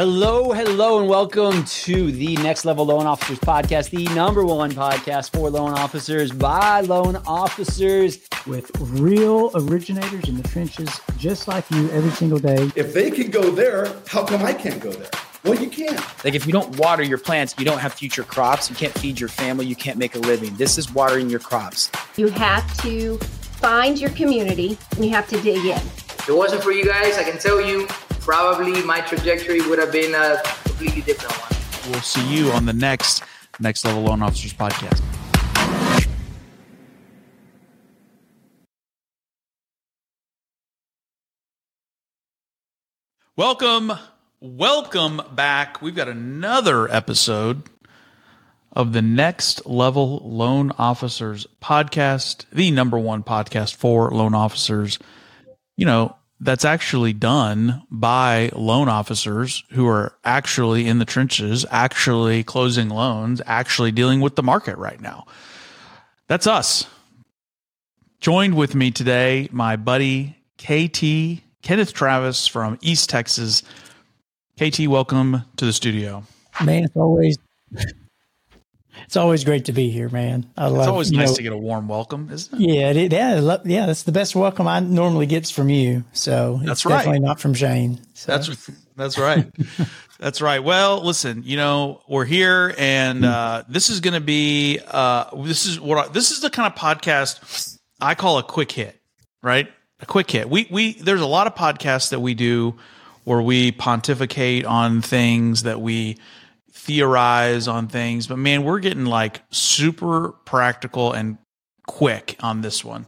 Hello, hello, and welcome to the Next Level Loan Officers Podcast, the number one podcast for loan officers by loan officers. with real originators in the trenches, just like you every single day. If they can go there, how come I can't go there? Well, you can't. Like if you don't water your plants, you don't have future crops. You can't feed your family. You can't make a living. This is watering your crops. You have to find your community and you have to dig in. If it wasn't for you guys, I can tell you, probably my trajectory would have been a completely different one. We'll see you on the next Next Level Loan Officers podcast. Welcome, welcome back. We've got another episode of the Next Level Loan Officers podcast, the number one podcast for loan officers. You know, that's actually done by loan officers who are actually in the trenches, actually closing loans, actually dealing with the market right now. That's us. Joined with me today, my buddy KT Kenneth Travis from East Texas. KT, welcome to the studio. Man, it's always it's always great to be here, man. I love. It's always nice know- to get a warm welcome, isn't it? Yeah, it, yeah, yeah. That's the best welcome I normally gets from you. So it's That's right. definitely not from Shane. So. That's that's right. that's right. Well, listen, you know, we're here, and uh, this is going to be uh, this is what I, this is the kind of podcast I call a quick hit, right? A quick hit. We we there's a lot of podcasts that we do where we pontificate on things that we theorize on things, but man, we're getting like super practical and quick on this one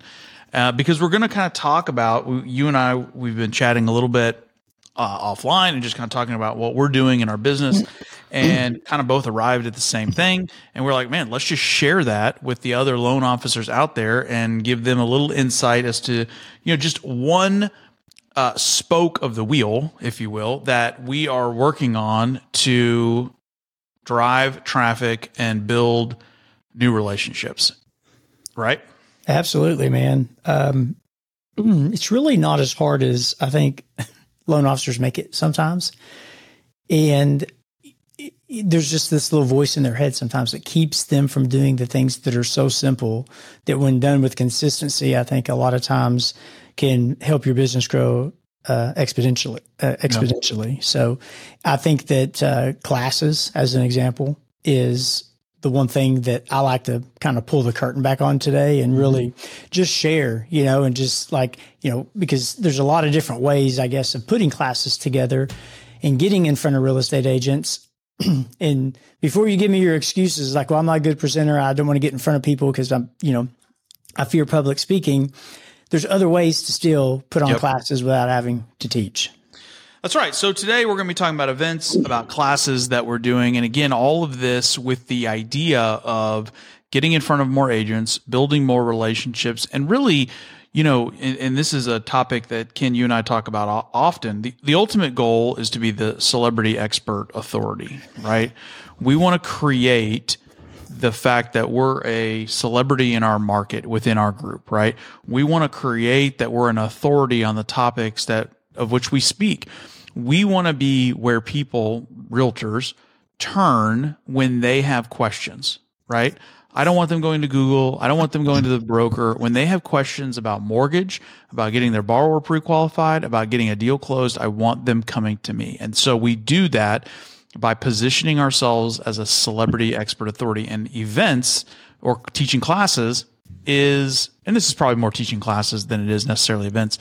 uh, because we're going to kind of talk about you and I. We've been chatting a little bit uh, offline and just kind of talking about what we're doing in our business, and kind of both arrived at the same thing. And we're like, man, let's just share that with the other loan officers out there and give them a little insight as to you know just one uh, spoke of the wheel, if you will, that we are working on to drive traffic and build new relationships. Right? Absolutely, man. Um, it's really not as hard as I think loan officers make it sometimes. And there's just this little voice in their head sometimes that keeps them from doing the things that are so simple that when done with consistency, I think a lot of times can help your business grow uh, exponentially. Uh, exponentially. So I think that uh, classes, as an example, is the one thing that I like to kind of pull the curtain back on today and really just share, you know, and just like, you know, because there's a lot of different ways, I guess, of putting classes together and getting in front of real estate agents. and before you give me your excuses, like, well, I'm not a good presenter. I don't want to get in front of people because I'm, you know, I fear public speaking. There's other ways to still put on Yep. classes without having to teach. That's right. So today we're going to be talking about events, about classes that we're doing. And again, all of this with the idea of getting in front of more agents, building more relationships, and really, you know, and, and this is a topic that Ken, you and I talk about often. The, the ultimate goal is to be the celebrity expert authority, right? We want to create the fact that we're a celebrity in our market within our group, right? We want to create that we're an authority on the topics that of which we speak. We want to be where people, realtors, turn when they have questions, right? I don't want them going to Google. I don't want them going to the broker. When they have questions about mortgage, about getting their borrower pre-qualified, about getting a deal closed, I want them coming to me. And so we do that by positioning ourselves as a celebrity expert authority in events or teaching classes is, and this is probably more teaching classes than it is necessarily events,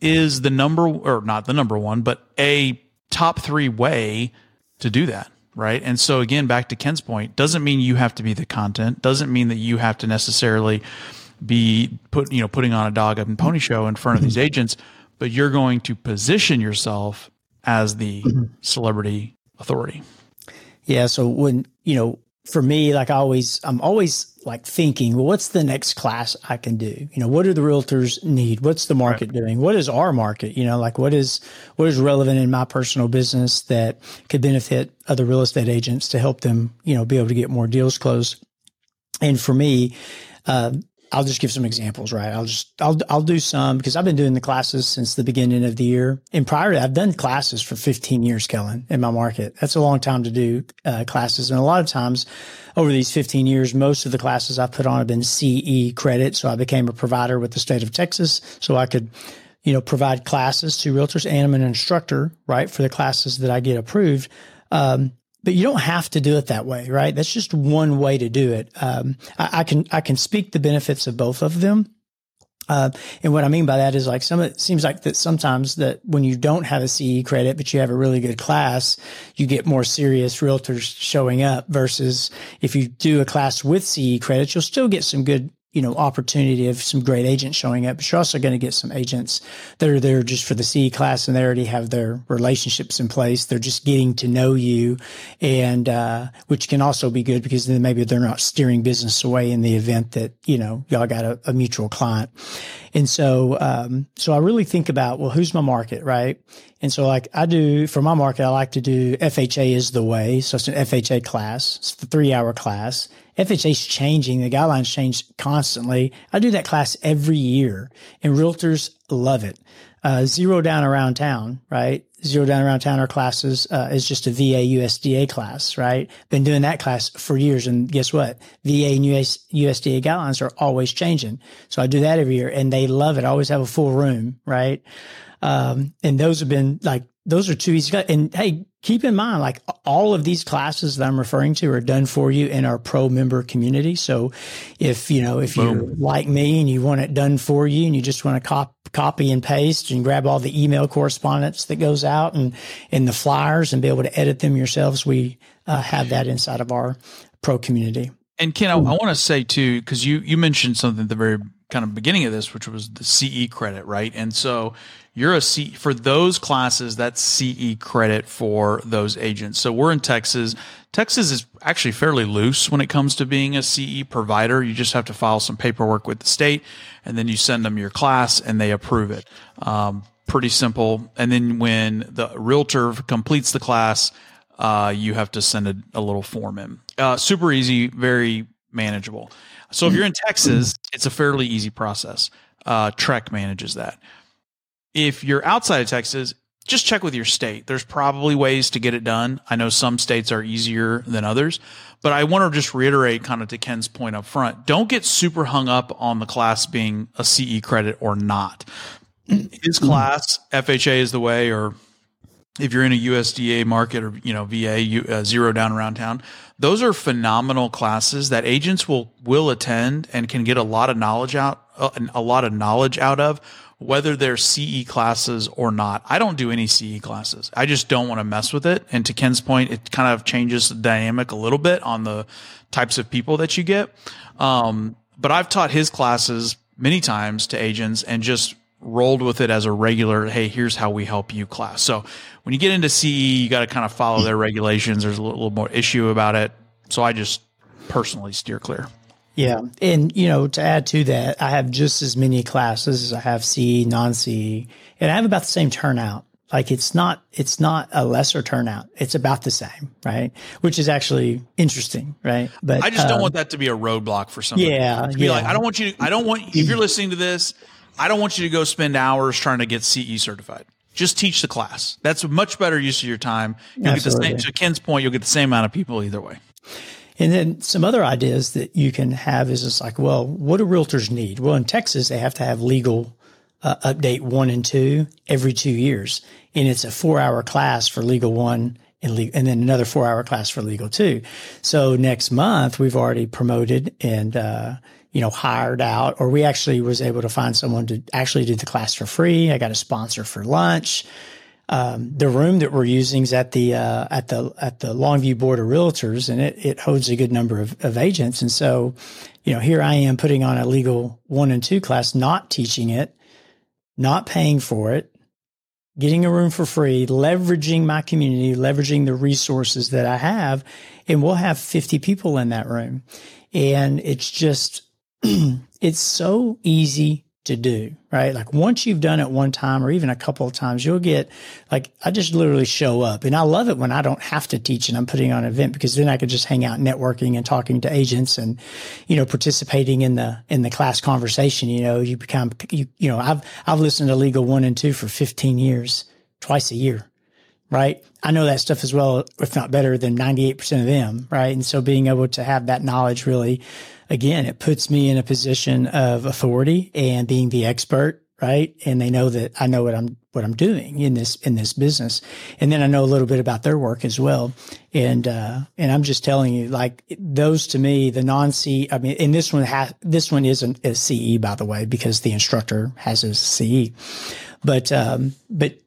is the number, or not the number one, but a top three way to do that. Right. And so again, back to Ken's point, doesn't mean you have to be the content, doesn't mean that you have to necessarily be put, you know, putting on a dog and pony show in front of these mm-hmm. agents, but you're going to position yourself as the mm-hmm. celebrity authority. Yeah. So when, you know, for me, like I always, I'm always like thinking, well, what's the next class I can do? You know, what do the realtors need? What's the market doing? What is our market? You know, like what is, what is relevant in my personal business that could benefit other real estate agents to help them, you know, be able to get more deals closed? And for me, uh, I'll just give some examples, right? I'll just I'll I'll do some because I've been doing the classes since the beginning of the year. And prior to that, I've done classes for 15 years, Kellen, in my market. That's a long time to do uh, classes, and a lot of times over these 15 years, most of the classes I've put on have been CE credit. So I became a provider with the state of Texas, so I could you know provide classes to realtors, and I'm an instructor, right, for the classes that I get approved. Um, but you don't have to do it that way, right? That's just one way to do it. Um, I, I, can I can speak the benefits of both of them. Uh, and what I mean by that is like some, it seems like that sometimes that when you don't have a CE credit, but you have a really good class, you get more serious realtors showing up versus if you do a class with CE credits, you'll still get some good you know, opportunity of some great agents showing up, but you're also going to get some agents that are there just for the CE class and they already have their relationships in place. They're just getting to know you and, uh, which can also be good because then maybe they're not steering business away in the event that, you know, y'all got a, a mutual client. And so, um, so I really think about, well, who's my market, right? And so like I do for my market, I like to do FHA is the way. So it's an FHA class. It's the three hour class FHA is changing. The guidelines change constantly. I do that class every year and realtors love it. Uh, zero down around town, right? Zero down around town, our classes, uh, is just a VA USDA class, right? Been doing that class for years. And guess what? VA and US, USDA guidelines are always changing. So I do that every year and they love it. I always have a full room, right? Um, and those have been like, those are two easy. And hey, keep in mind, like all of these classes that I'm referring to are done for you in our pro member community. So if, you know, if Boom. you're like me and you want it done for you and you just want to cop, copy and paste and grab all the email correspondence that goes out and, and the flyers and be able to edit them yourselves, we uh, have that inside of our pro community. And Ken, I, I want to say too, because you you mentioned something at the very kind of beginning of this, which was the CE credit, right? And so you're a C for those classes. That's CE credit for those agents. So we're in Texas. Texas is actually fairly loose when it comes to being a CE provider. You just have to file some paperwork with the state, and then you send them your class, and they approve it. Um, pretty simple. And then when the realtor completes the class, uh, you have to send a, a little form in. Uh, super easy, very manageable. So if you're in Texas, it's a fairly easy process. Uh, TREC manages that. If you're outside of Texas, just check with your state. There's probably ways to get it done. I know some states are easier than others, but I want to just reiterate kind of to Ken's point up front. Don't get super hung up on the class being a CE credit or not. His class, FHA is the way, or if you're in a USDA market or you know VA uh, zero down around town, those are phenomenal classes that agents will will attend and can get a lot of knowledge out uh, a lot of knowledge out of whether they're CE classes or not. I don't do any CE classes. I just don't want to mess with it. And to Ken's point, it kind of changes the dynamic a little bit on the types of people that you get. Um, but I've taught his classes many times to agents and just rolled with it as a regular, hey, here's how we help you class. So when you get into CE, you got to kind of follow their regulations. There's a little, little more issue about it. So I just personally steer clear. Yeah. And, you know, to add to that, I have just as many classes as I have CE, non CE, and I have about the same turnout. Like it's not, it's not a lesser turnout. It's about the same, right? Which is actually interesting, right? But I just don't um, want that to be a roadblock for somebody. Yeah. To be yeah. like, I don't want you to, I don't want, if you're listening to this, I don't want you to go spend hours trying to get CE certified. Just teach the class. That's a much better use of your time. You'll Absolutely. get the same, to Ken's point, you'll get the same amount of people either way. And then some other ideas that you can have is just like, well, what do realtors need? Well, in Texas, they have to have legal uh, update one and two every two years. And it's a four hour class for legal one and, le- and then another four hour class for legal two. So next month, we've already promoted and, uh, you know, hired out, or we actually was able to find someone to actually do the class for free. I got a sponsor for lunch. Um, the room that we're using is at the uh, at the at the Longview Board of Realtors, and it, it holds a good number of, of agents. And so, you know, here I am putting on a legal one and two class, not teaching it, not paying for it, getting a room for free, leveraging my community, leveraging the resources that I have, and we'll have 50 people in that room. And it's just, it's so easy to do, right? Like once you've done it one time or even a couple of times, you'll get like, I just literally show up and I love it when I don't have to teach and I'm putting on an event because then I could just hang out networking and talking to agents and, you know, participating in the, in the class conversation. You know, you become, you, you know, I've, I've listened to legal one and two for 15 years, twice a year right? I know that stuff as well, if not better than 98% of them, right? And so being able to have that knowledge really, again, it puts me in a position of authority and being the expert, right? And they know that I know what I'm, what I'm doing in this, in this business. And then I know a little bit about their work as well. And, uh, and I'm just telling you, like those to me, the non-CE, I mean, and this one has, this one isn't a CE, by the way, because the instructor has a CE. But, um, but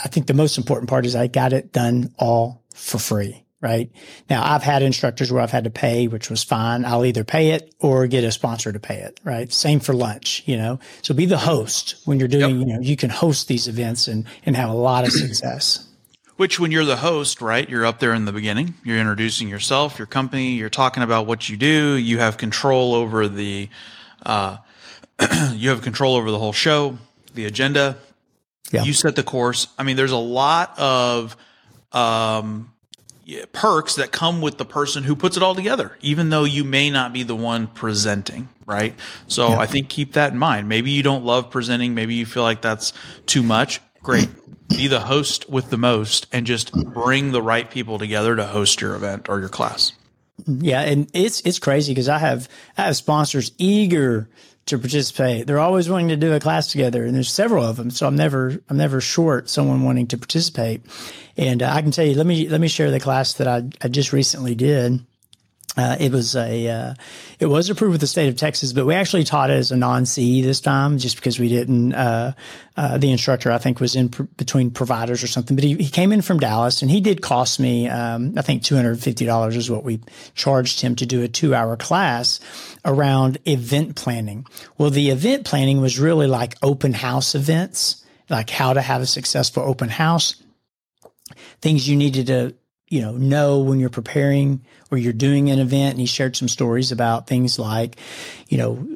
I think the most important part is I got it done all for free. Right now, I've had instructors where I've had to pay, which was fine. I'll either pay it or get a sponsor to pay it. Right. Same for lunch, you know, so be the host when you're doing, yep. you know, you can host these events and, and have a lot of success. Which, when you're the host, right, you're up there in the beginning. You're introducing yourself, your company. You're talking about what you do. You have control over the, uh, you have control over the whole show, the agenda, yeah. You set the course. I mean, there's a lot of um, perks that come with the person who puts it all together, even though you may not be the one presenting, right? So yeah. I think keep that in mind. Maybe you don't love presenting. Maybe you feel like that's too much. Great. be the host with the most and just bring the right people together to host your event or your class. Yeah, and it's it's crazy because I have I have sponsors eager to participate. They're always wanting to do a class together, and there's several of them. So I'm never I'm never short someone wanting to participate. And uh, I can tell you, let me let me share the class that I I just recently did. Uh, it was a, uh, it was approved with the state of Texas, but we actually taught it as a non-CE this time, just because we didn't. Uh, uh the instructor, I think, was in pr- between providers or something, but he, he came in from Dallas, and he did cost me, um, I think, two hundred fifty dollars is what we charged him to do a two-hour class around event planning. Well, the event planning was really like open house events, like how to have a successful open house, things you needed to you know, know when you're preparing or you're doing an event. And he shared some stories about things like, you know,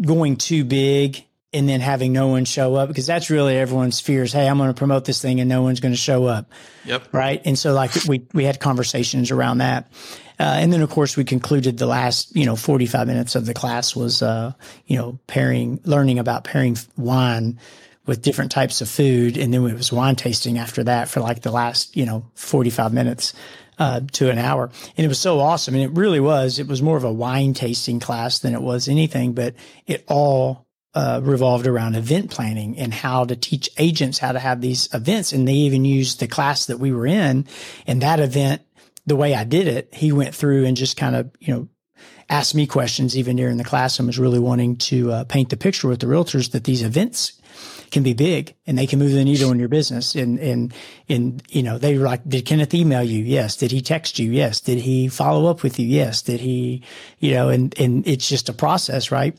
going too big and then having no one show up because that's really everyone's fears. Hey, I'm going to promote this thing and no one's going to show up. Yep. Right. And so like we, we had conversations around that. Uh, and then of course we concluded the last, you know, 45 minutes of the class was, uh, you know, pairing, learning about pairing wine with different types of food. And then it was wine tasting after that for like the last, you know, 45 minutes. Uh, to an hour. And it was so awesome. And it really was. It was more of a wine tasting class than it was anything, but it all uh, revolved around event planning and how to teach agents how to have these events. And they even used the class that we were in. And that event, the way I did it, he went through and just kind of, you know, asked me questions even during the class and was really wanting to uh, paint the picture with the realtors that these events can be big and they can move the needle in your business. And, and, and, you know, they were like, did Kenneth email you? Yes. Did he text you? Yes. Did he follow up with you? Yes. Did he, you know, and, and it's just a process, right?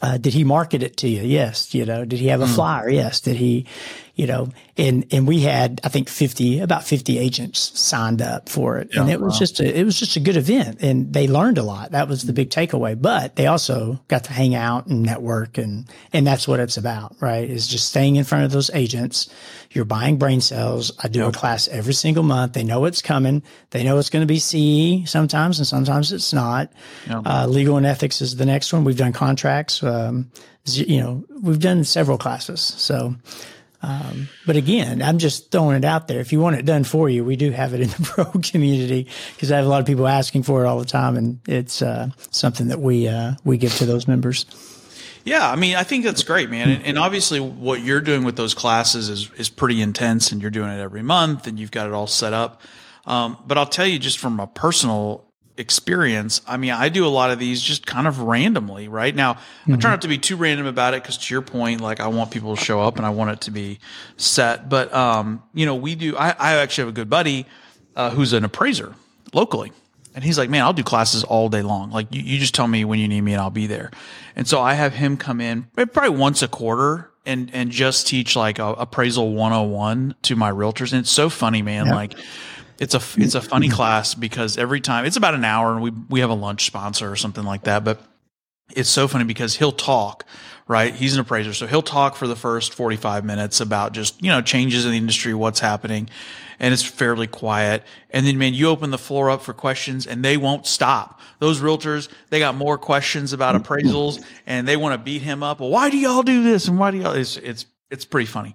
Uh, did he market it to you? Yes. You know, did he have a mm. flyer? Yes. Did he, you know, and, and we had, I think 50, about 50 agents signed up for it. Yeah, and it was just a, it was just a good event and they learned a lot. That was the big takeaway, but they also got to hang out and network and, and that's what it's about, right? Is just staying in front of those agents. You're buying brain cells. I do yeah. a class every single month. They know it's coming. They know it's going to be CE sometimes and sometimes it's not. Yeah. Uh, legal and ethics is the next one. We've done contracts. Um, you know, we've done several classes. So, um, but again, I'm just throwing it out there. If you want it done for you, we do have it in the pro community because I have a lot of people asking for it all the time, and it's uh, something that we uh, we give to those members. Yeah, I mean, I think that's great, man. And, and, obviously, what you're doing with those classes is is pretty intense, and you're doing it every month, and you've got it all set up. Um, but I'll tell you, just from a personal experience. I mean, I do a lot of these just kind of randomly, right? Now, mm-hmm. I try not to be too random about it because to your point, like I want people to show up and I want it to be set. But, um, you know, we do, I, I actually have a good buddy, uh, who's an appraiser locally. And he's like, man, I'll do classes all day long. Like you, you just tell me when you need me and I'll be there. And so I have him come in probably once a quarter and, and just teach like a appraisal 101 to my realtors. And it's so funny, man. Yep. Like, it's a it's a funny class because every time it's about an hour and we we have a lunch sponsor or something like that, but it's so funny because he'll talk right? He's an appraiser. So he'll talk for the first 45 minutes about just, you know, changes in the industry, what's happening. And it's fairly quiet. And then, man, you open the floor up for questions and they won't stop. Those realtors, they got more questions about appraisals and they want to beat him up. Well, why do y'all do this? And why do y'all, it's, it's, it's pretty funny.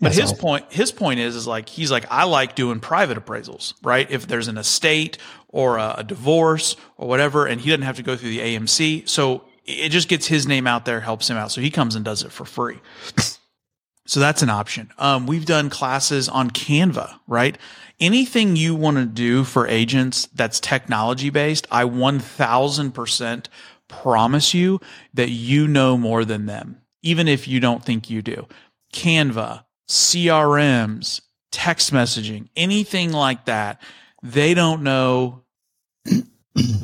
But That's his awesome. point, his point is, is like, he's like, I like doing private appraisals, right? If there's an estate or a, a divorce or whatever, and he doesn't have to go through the AMC. So it just gets his name out there, helps him out. So he comes and does it for free. So that's an option. Um, we've done classes on Canva, right? Anything you want to do for agents that's technology based, I 1000% promise you that you know more than them, even if you don't think you do. Canva, CRMs, text messaging, anything like that, they don't know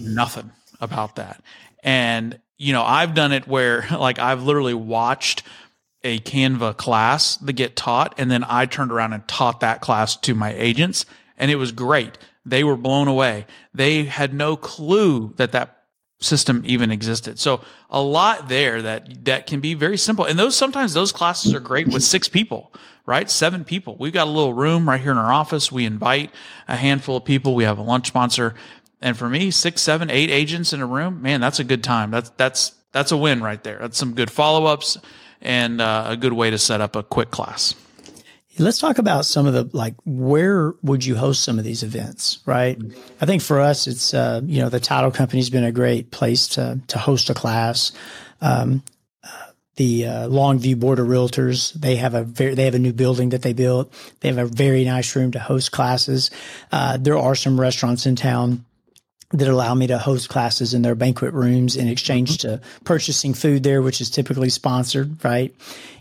nothing about that. And, you know, I've done it where like I've literally watched a Canva class that get taught, and then I turned around and taught that class to my agents, and it was great. They were blown away. They had no clue that that system even existed. So a lot there that that can be very simple. And those sometimes those classes are great with six people, right? Seven people. We've got a little room right here in our office. We invite a handful of people. We have a lunch sponsor. And for me, six, seven, eight agents in a room, man, that's a good time. That's that's that's a win right there. That's some good follow ups and uh, a good way to set up a quick class. Let's talk about some of the like where would you host some of these events, right? I think for us, it's uh, you know the title company's been a great place to to host a class. Um, uh, the uh, Longview Board of Realtors they have a very they have a new building that they built. They have a very nice room to host classes. Uh, there are some restaurants in town that allow me to host classes in their banquet rooms in exchange to purchasing food there, which is typically sponsored, right?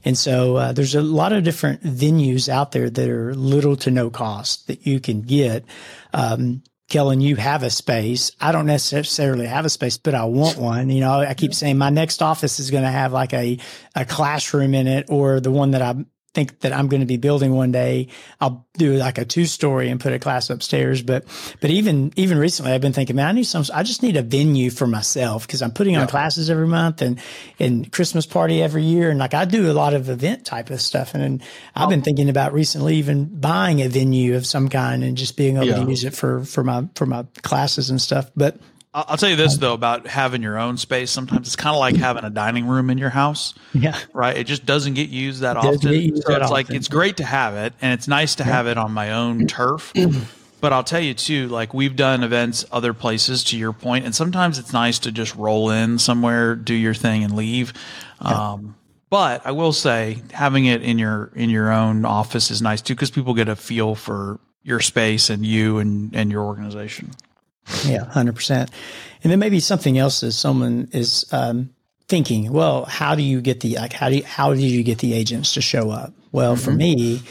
And so uh, there's a lot of different venues out there that are little to no cost that you can get. Um, Kellen, you have a space. I don't necessarily have a space, but I want one. You know, I keep saying my next office is going to have like a, a classroom in it or the one that I think that I'm going to be building one day. I'll do like a two story and put a class upstairs. But, but even, even recently I've been thinking, man, I need some, I just need a venue for myself because I'm putting on classes every month and, and Christmas party every year. And like I do a lot of event type of stuff. And, and I've been oh. thinking about recently even buying a venue of some kind and just being able Yeah. to use it for, for my, for my classes and stuff. But I'll, I'll tell you this though about having your own space. Sometimes it's kind of like having a dining room in your house. yeah, right? It just doesn't get used that often. used so that it's like it's great to have it, and it's nice to have it on my own turf. But I'll tell you too, like we've done events other places to your point, and sometimes it's nice to just roll in somewhere, do your thing, and leave. Um, but I will say, having it in your in your own office is nice too, because people get a feel for your space and you and and your organization. Yeah, hundred percent. And then maybe something else is someone is um, thinking, well, how do you get the like how do you, how do you get the agents to show up? Well, for me,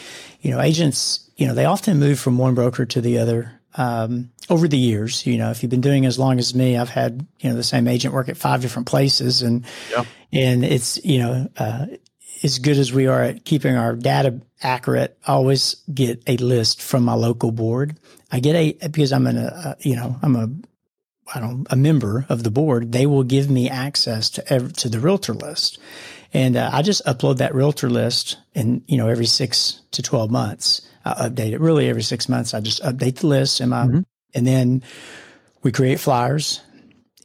you know, agents, you know, they often move from one broker to the other. Um, over the years, you know, if you've been doing as long as me, I've had, you know, the same agent work at five different places and, yeah. and it's, you know, uh, as good as we are at keeping our data accurate, I always get a list from my local board. I get a, because I'm in a, uh, you know, I'm a, I don't, a member of the board. They will give me access to ev- to the realtor list. And uh, I just upload that realtor list and, you know, every six to 12 months, I update it. Really every six months, I just update the list and my, and then we create flyers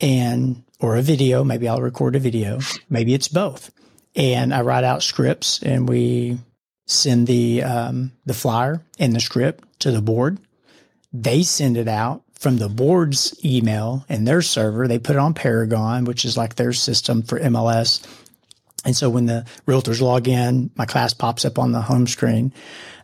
and, or a video. Maybe I'll record a video. Maybe it's both. And I write out scripts and we send the, um, the flyer and the script to the board. They send it out from the board's email and their server. They put it on Paragon, which is like their system for MLS. And so when the realtors log in, my class pops up on the home screen.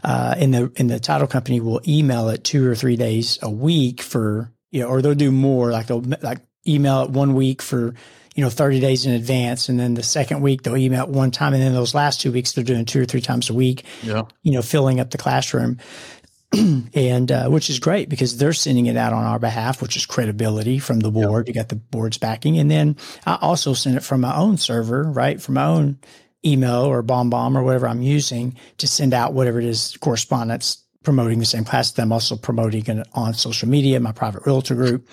Uh, and the, and the title company will email it two or three days a week for, you know, or they'll do more like they'll like email it one week for, you know, 30 days in advance. And then the second week they'll email one time. And then those last two weeks they're doing two or three times a week, Yeah. you know, filling up the classroom. and uh, which is great because they're sending it out on our behalf, which is credibility from the board. You got the board's backing, and then I also send it from my own server, right, from my own email or BombBomb or whatever I'm using to send out whatever it is correspondence promoting the same class. That I'm also promoting it on social media, my private realtor group,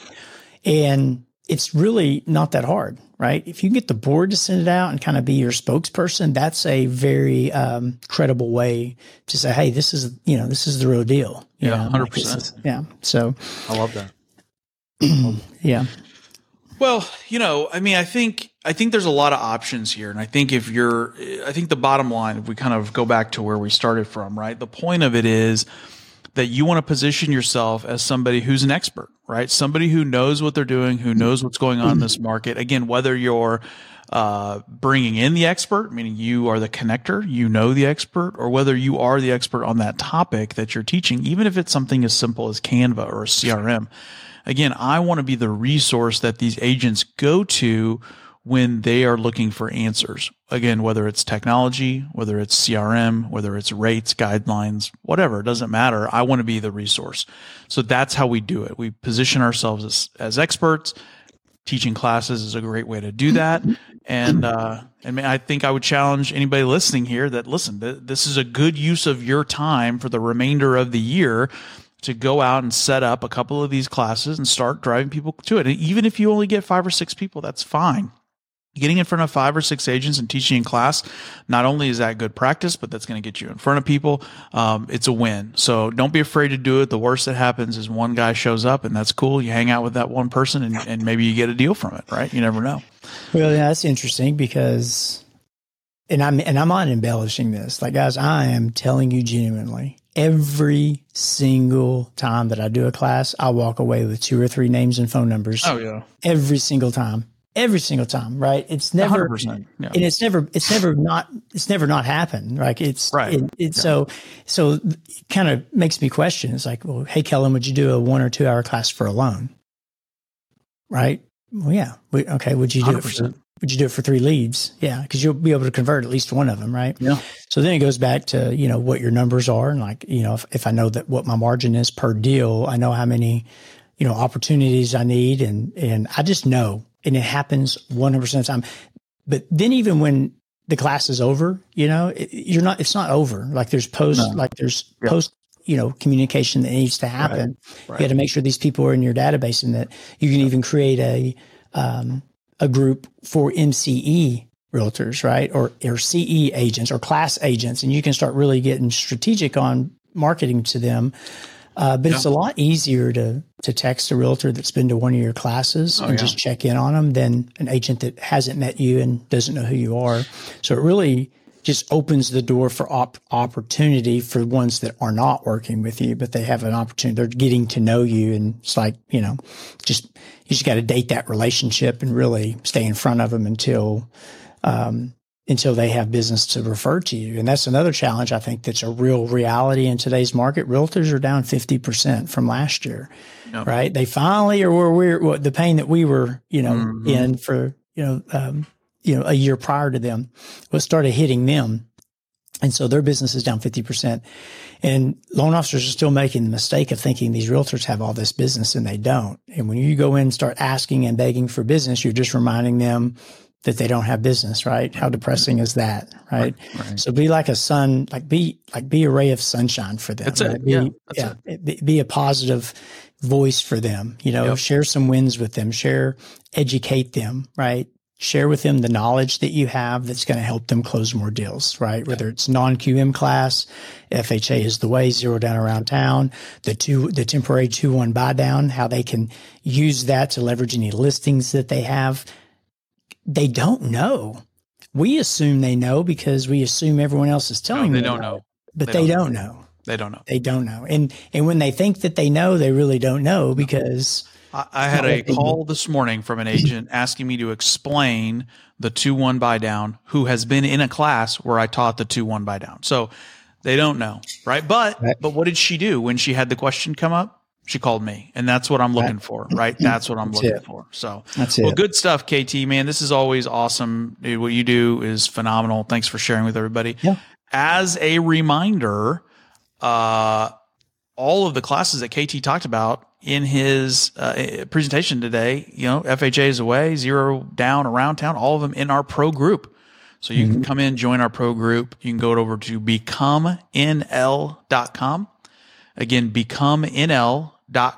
and it's really not that hard, right? If you can get the board to send it out and kind of be your spokesperson, that's a very um, credible way to say, "Hey, this is you know this is the real deal." You Yeah, know, 100%. this is- yeah. So I love that. yeah, Well, you know, I mean, I think I think there's a lot of options here, and I think if you're, I think the bottom line, if we kind of go back to where we started from, right? The point of it is that you want to position yourself as somebody who's an expert, right? Somebody who knows what they're doing, who knows what's going on in this market. Again, whether you're uh, bringing in the expert, meaning you are the connector, you know the expert, or whether you are the expert on that topic that you're teaching, even if it's something as simple as Canva or a CRM. Again, I want to be the resource that these agents go to when they are looking for answers. Again, whether it's technology, whether it's CRM, whether it's rates, guidelines, whatever, it doesn't matter. I want to be the resource. So that's how we do it. We position ourselves as, as experts. Teaching classes is a great way to do that. And, uh, I I think I would challenge anybody listening here that listen, th- this is a good use of your time for the remainder of the year to go out and set up a couple of these classes and start driving people to it. And even if you only get five or six people, that's fine. Getting in front of five or six agents and teaching in class, not only is that good practice, but that's going to get you in front of people. Um, it's a win. So don't be afraid to do it. The worst that happens is one guy shows up and that's cool. You hang out with that one person and, and maybe you get a deal from it, right? You never know. Well, yeah, that's interesting because, and I'm and I'm not embellishing this. Like, guys, I am telling you genuinely. Every single time that I do a class, I walk away with two or three names and phone numbers. Oh yeah. Every single time, every single time, right? It's never, 100%. Yeah. and it's never, it's never not, it's never not happened. Like it's Right. It, it, So, so it kind of makes me question. It's like, well, hey, Kellen, would you do a one or two hour class for a loan? Right? Well, yeah. We, okay. Would you do it for, would you do it for three leads? Yeah, because you'll be able to convert at least one of them, right? Yeah. So then it goes back to you know what your numbers are, and like you know if, if I know that what my margin is per deal, I know how many you know opportunities I need, and and I just know, and it happens one hundred percent of the time. But then even when the class is over, you know, it, you're not. It's not over. Like there's post, like there's Yeah. post. You know, communication that needs to happen. You got to make sure these people are in your database, and that you can even create a um, a group for MCE realtors, right? Or, or CE agents or class agents. And you can start really getting strategic on marketing to them. Uh, but it's a lot easier to, to text a realtor that's been to one of your classes and just check in on them than an agent that hasn't met you and doesn't know who you are. So it really just opens the door for op- opportunity for ones that are not working with you, but they have an opportunity. They're getting to know you. And it's like, you know, just, you just got to date that relationship and really stay in front of them until, um, until they have business to refer to you. And that's another challenge I think that's a real reality in today's market. Realtors are down 50% from last year, right? They finally are where we're, what the pain that we were, you know, in for, you know, um, you know, a year prior to them was started hitting them. And so their business is down 50%. And loan officers are still making the mistake of thinking these realtors have all this business and they don't. And when you go in and start asking and begging for business, you're just reminding them that they don't have business, right? How depressing is that, right? So be like a sun, like be like be a ray of sunshine for them. That's it. Be, Yeah, yeah, Be, be a positive voice for them. You know, share some wins with them. Share, educate them, right? Share with them the knowledge that you have that's going to help them close more deals, right? Whether it's non QM class, FHA is the way, zero down around town, the two, the temporary two one buy down, how they can use that to leverage any listings that they have. They don't know. We assume they know because we assume everyone else is No, telling they them, They don't know. but They they, don't don't know. They don't know. They don't know. And and when they think that they know, they really don't know because I, I had a call this morning from an agent asking me to explain the two one buy down who has been in a class where I taught the two one buy down. So they don't know, right? But Right. but what did she do when she had the question come up? She called me, and that's what I'm looking for, right? That's what I'm That's looking it. for. So That's well, good stuff, KT. Man, this is always awesome. Dude, what you do is phenomenal. Thanks for sharing with everybody. Yeah. As a reminder, uh, all of the classes that KT talked about in his uh, presentation today, you know, FHA is away, zero down around town, all of them in our pro group. So you can come in, join our pro group. You can go over to becomenl.com. Again, becomenl.com.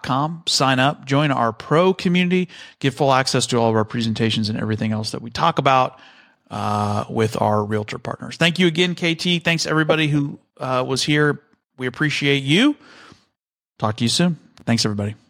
com. Sign up, join our pro community, get full access to all of our presentations and everything else that we talk about uh, with our realtor partners. Thank you again, KT. Thanks everybody who uh, was here. We appreciate you. Talk to you soon. Thanks, everybody.